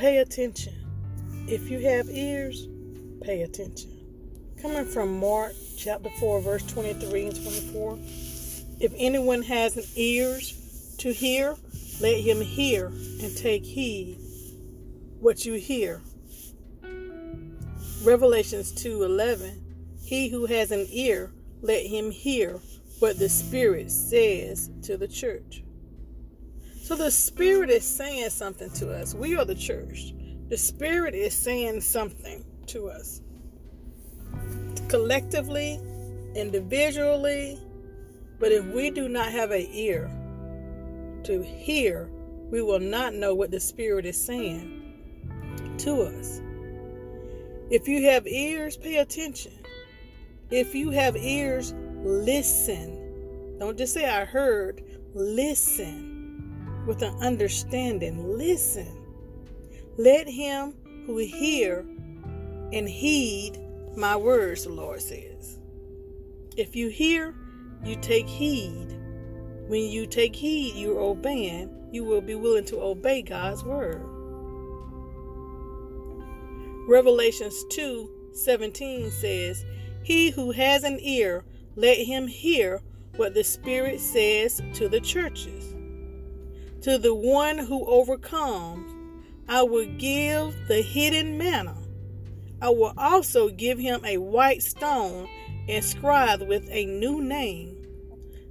pay attention. If you have ears, pay attention. Coming from Mark chapter 4, verse 23 and 24. If anyone has an ears to hear, let him hear and take heed what you hear. Revelations 2:11 He who has an ear, let him hear what the Spirit says to the church. So the Spirit is saying something to us. We are the church. The Spirit is saying something to us. Collectively, individually, but if we do not have an ear to hear, we will not know what the Spirit is saying to us. If you have ears, pay attention. If you have ears, listen. Don't just say, I heard. Listen with an understanding. Listen. Let him who hear and heed my words, the Lord says. If you hear, you take heed. When you take heed, you're obeying. You will be willing to obey God's word. Revelations 2 17 says, He who has an ear, let him hear what the Spirit says to the churches. To the one who overcomes, I will give the hidden manna. I will also give him a white stone inscribed with a new name,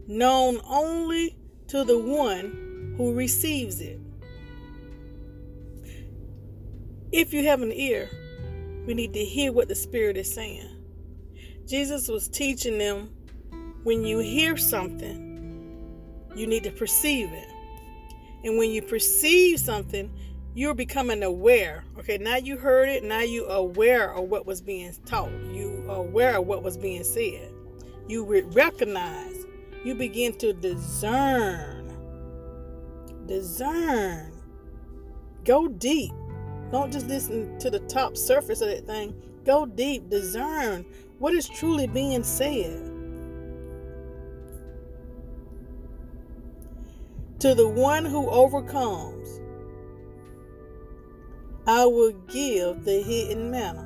known only to the one who receives it. If you have an ear, we need to hear what the Spirit is saying. Jesus was teaching them when you hear something, you need to perceive it. And when you perceive something, you're becoming aware. Okay, now you heard it, now you aware of what was being taught. You are aware of what was being said. You recognize. You begin to discern. Discern. Go deep. Don't just listen to the top surface of that thing. Go deep, discern what is truly being said. To the one who overcomes, I will give the hidden manna.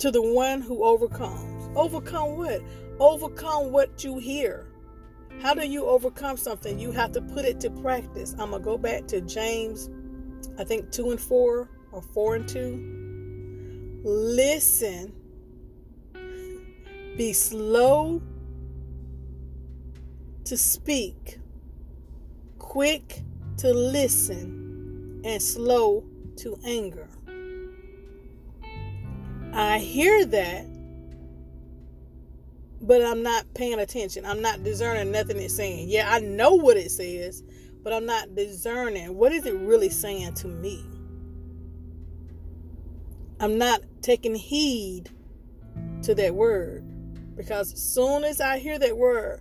To the one who overcomes. Overcome what? Overcome what you hear. How do you overcome something? You have to put it to practice. I'm going to go back to James, I think 2 and 4 or 4 and 2. Listen. Be slow to speak, quick to listen, and slow to anger. I hear that but I'm not paying attention. I'm not discerning nothing it's saying. Yeah, I know what it says, but I'm not discerning what is it really saying to me. I'm not taking heed to that word because as soon as I hear that word,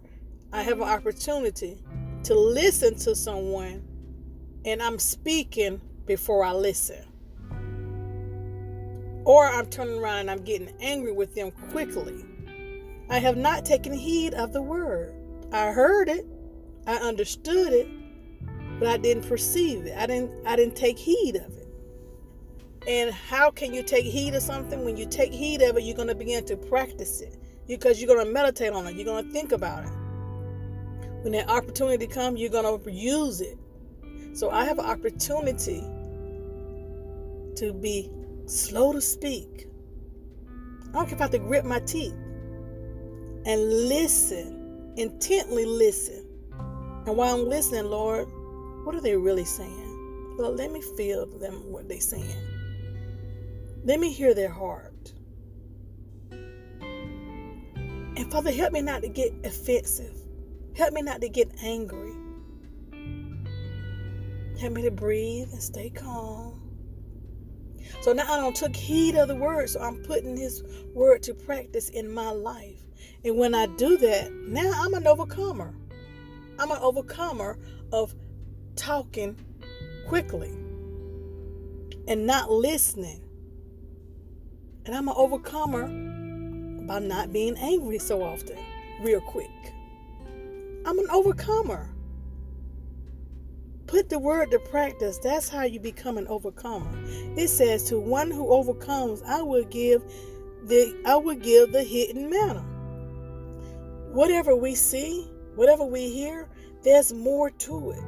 I have an opportunity to listen to someone and I'm speaking before I listen. Or I'm turning around and I'm getting angry with them quickly I have not taken heed of the word. I heard it, I understood it, but I didn't perceive it. I didn't I didn't take heed of it. And how can you take heed of something? When you take heed of it, you're going to begin to practice it because you're going to meditate on it. You're going to think about it. When that opportunity comes, you're going to use it. So I have an opportunity to be slow to speak. I don't care if I have to grip my teeth and listen, intently listen. And while I'm listening, Lord, what are they really saying? Well, let me feel them what they're saying. Let me hear their heart. And Father, help me not to get offensive. Help me not to get angry. Help me to breathe and stay calm. So now I don't took heed of the word, so I'm putting his word to practice in my life. And when I do that, now I'm an overcomer. I'm an overcomer of talking quickly and not listening. And I'm an overcomer by not being angry so often, real quick. I'm an overcomer. Put the word to practice. That's how you become an overcomer. It says, "To one who overcomes, I will give the I will give the hidden manna." Whatever we see, whatever we hear, there's more to it.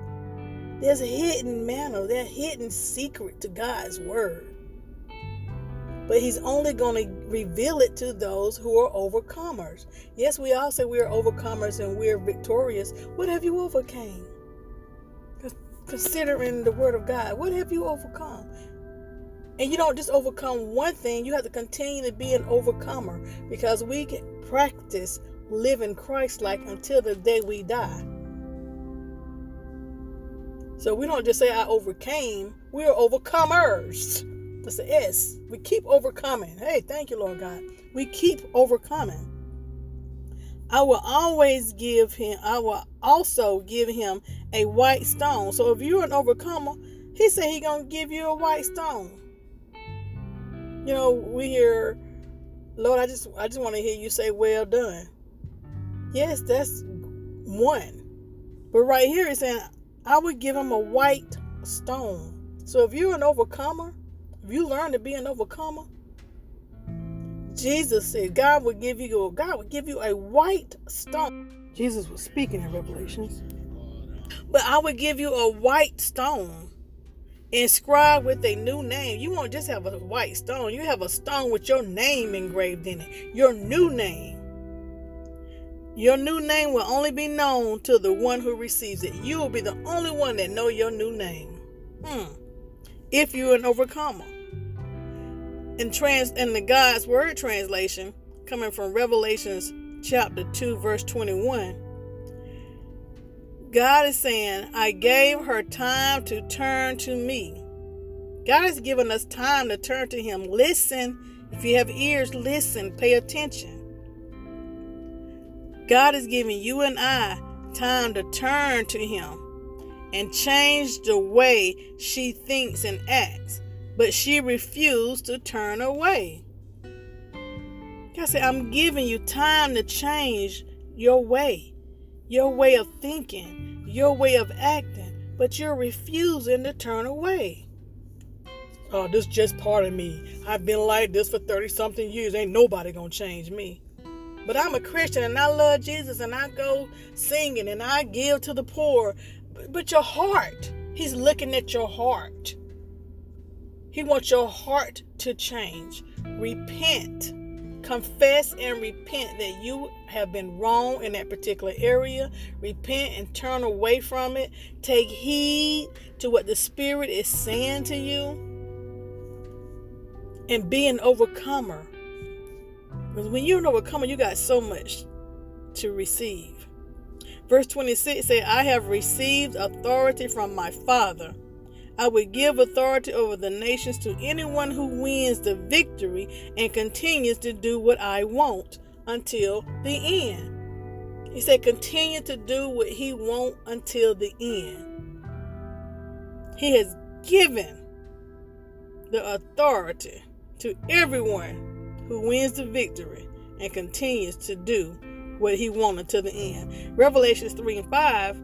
There's a hidden manna, there's hidden secret to God's word. But he's only going to reveal it to those who are overcomers. Yes, we all say we are overcomers and we're victorious. What have you overcame? considering the word of God. What have you overcome? And you don't just overcome one thing, you have to continue to be an overcomer because we can practice living Christ like until the day we die. So we don't just say I overcame, we are overcomers. That's the S. We keep overcoming. Hey, thank you, Lord God. We keep overcoming. I will always give him, I will also give him a white stone. So if you're an overcomer, he said he gonna give you a white stone. You know, we hear, Lord, I just I just want to hear you say, Well done. Yes, that's one. But right here it's saying, I would give him a white stone. So if you're an overcomer, you learn to be an overcomer, Jesus said God would give you God would give you a white stone. Jesus was speaking in Revelations. But I would give you a white stone inscribed with a new name. You won't just have a white stone, you have a stone with your name engraved in it, your new name. Your new name will only be known to the one who receives it. You will be the only one that know your new name. Hmm. If you're an overcomer in trans in the God's word translation coming from Revelations chapter 2 verse 21 God is saying, I gave her time to turn to me. God has given us time to turn to Him. Listen. If you have ears, listen. Pay attention. God is giving you and I time to turn to Him and change the way she thinks and acts but she refused to turn away. God said, I'm giving you time to change your way, your way of thinking, your way of acting, but you're refusing to turn away. Oh, this is just part of me. I've been like this for 30 something years. Ain't nobody gonna change me. But I'm a Christian and I love Jesus and I go singing and I give to the poor. But your heart, He's looking at your heart. He wants your heart to change. Repent. Confess and repent that you have been wrong in that particular area. Repent and turn away from it. Take heed to what the Spirit is saying to you. And be an overcomer. Because when you're an overcomer, you got so much to receive. Verse 26 says, I have received authority from my Father I will give authority over the nations to anyone who wins the victory and continues to do what I want until the end. He said, continue to do what he wants until the end. He has given the authority to everyone who wins the victory and continues to do what he wanted to the end. Revelations 3 and 5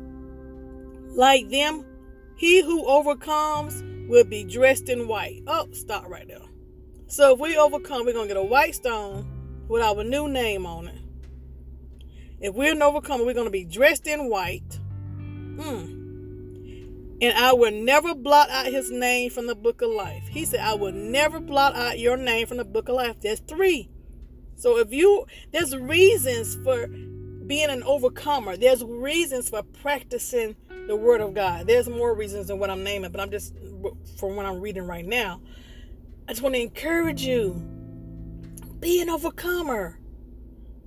like them he who overcomes will be dressed in white. Oh, stop right there. So if we overcome, we're going to get a white stone with our new name on it. If we're an overcomer, we're going to be dressed in white. Hmm. And I will never blot out his name from the book of life. He said, I will never blot out your name from the book of life. There's three. So if you, there's reasons for being an overcomer. There's reasons for practicing the Word of God. There's more reasons than what I'm naming, but I'm just from what I'm reading right now. I just want to encourage you be an overcomer.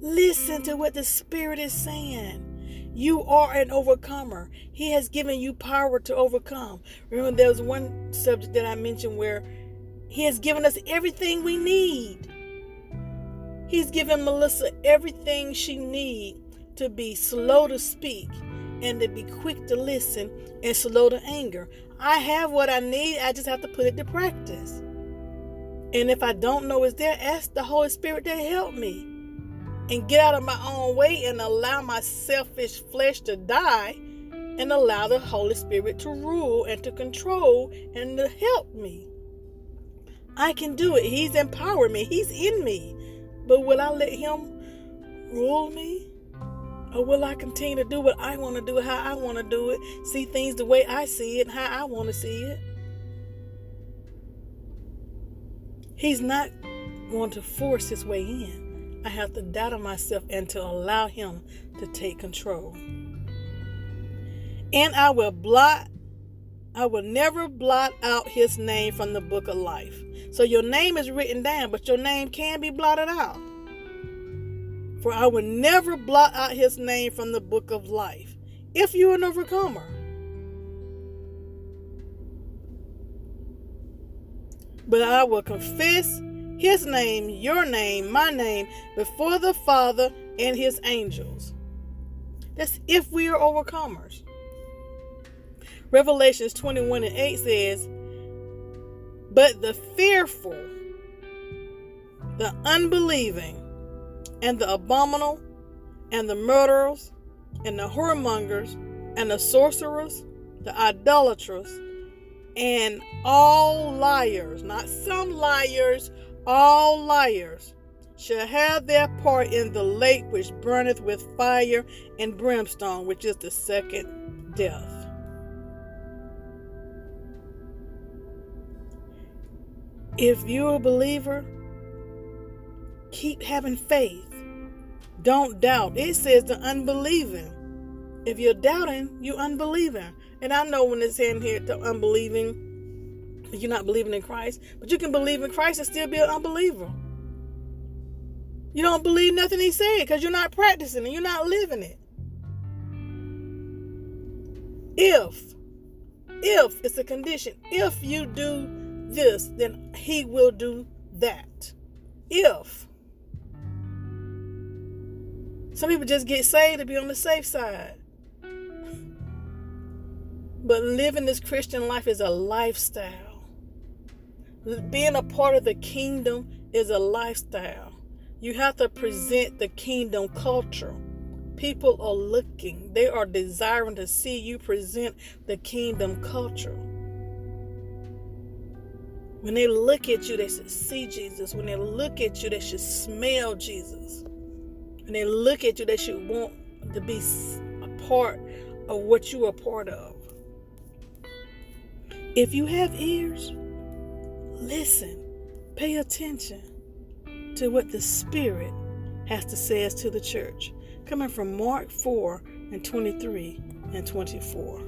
Listen to what the Spirit is saying. You are an overcomer. He has given you power to overcome. Remember, there was one subject that I mentioned where He has given us everything we need. He's given Melissa everything she needs to be slow to speak and to be quick to listen and slow to anger. I have what I need, I just have to put it to practice. And if I don't know it's there, ask the Holy Spirit to help me and get out of my own way and allow my selfish flesh to die and allow the Holy Spirit to rule and to control and to help me. I can do it. He's empowered me, He's in me. But will I let Him rule me? Or will I continue to do what I want to do, how I want to do it, see things the way I see it, how I want to see it? He's not going to force his way in. I have to doubt myself and to allow him to take control. And I will blot, I will never blot out his name from the book of life. So your name is written down, but your name can be blotted out. For I will never blot out his name from the book of life. If you're an overcomer. But I will confess his name, your name, my name, before the Father and his angels. That's if we are overcomers. Revelations 21 and 8 says, But the fearful, the unbelieving, and the abominable, and the murderers, and the whoremongers, and the sorcerers, the idolaters, and all liars, not some liars, all liars, shall have their part in the lake which burneth with fire and brimstone, which is the second death. If you're a believer, keep having faith. Don't doubt. It says the unbelieving. If you're doubting, you're unbelieving. And I know when it's saying here the unbelieving, you're not believing in Christ, but you can believe in Christ and still be an unbeliever. You don't believe nothing he said because you're not practicing and you're not living it. If, if it's a condition, if you do this, then he will do that. If. Some people just get saved to be on the safe side. But living this Christian life is a lifestyle. Being a part of the kingdom is a lifestyle. You have to present the kingdom culture. People are looking, they are desiring to see you present the kingdom culture. When they look at you, they should see Jesus. When they look at you, they should smell Jesus. When they look at you, they should want to be a part of what you are part of. If you have ears, listen, pay attention to what the Spirit has to say to the church. Coming from Mark 4 and 23 and 24.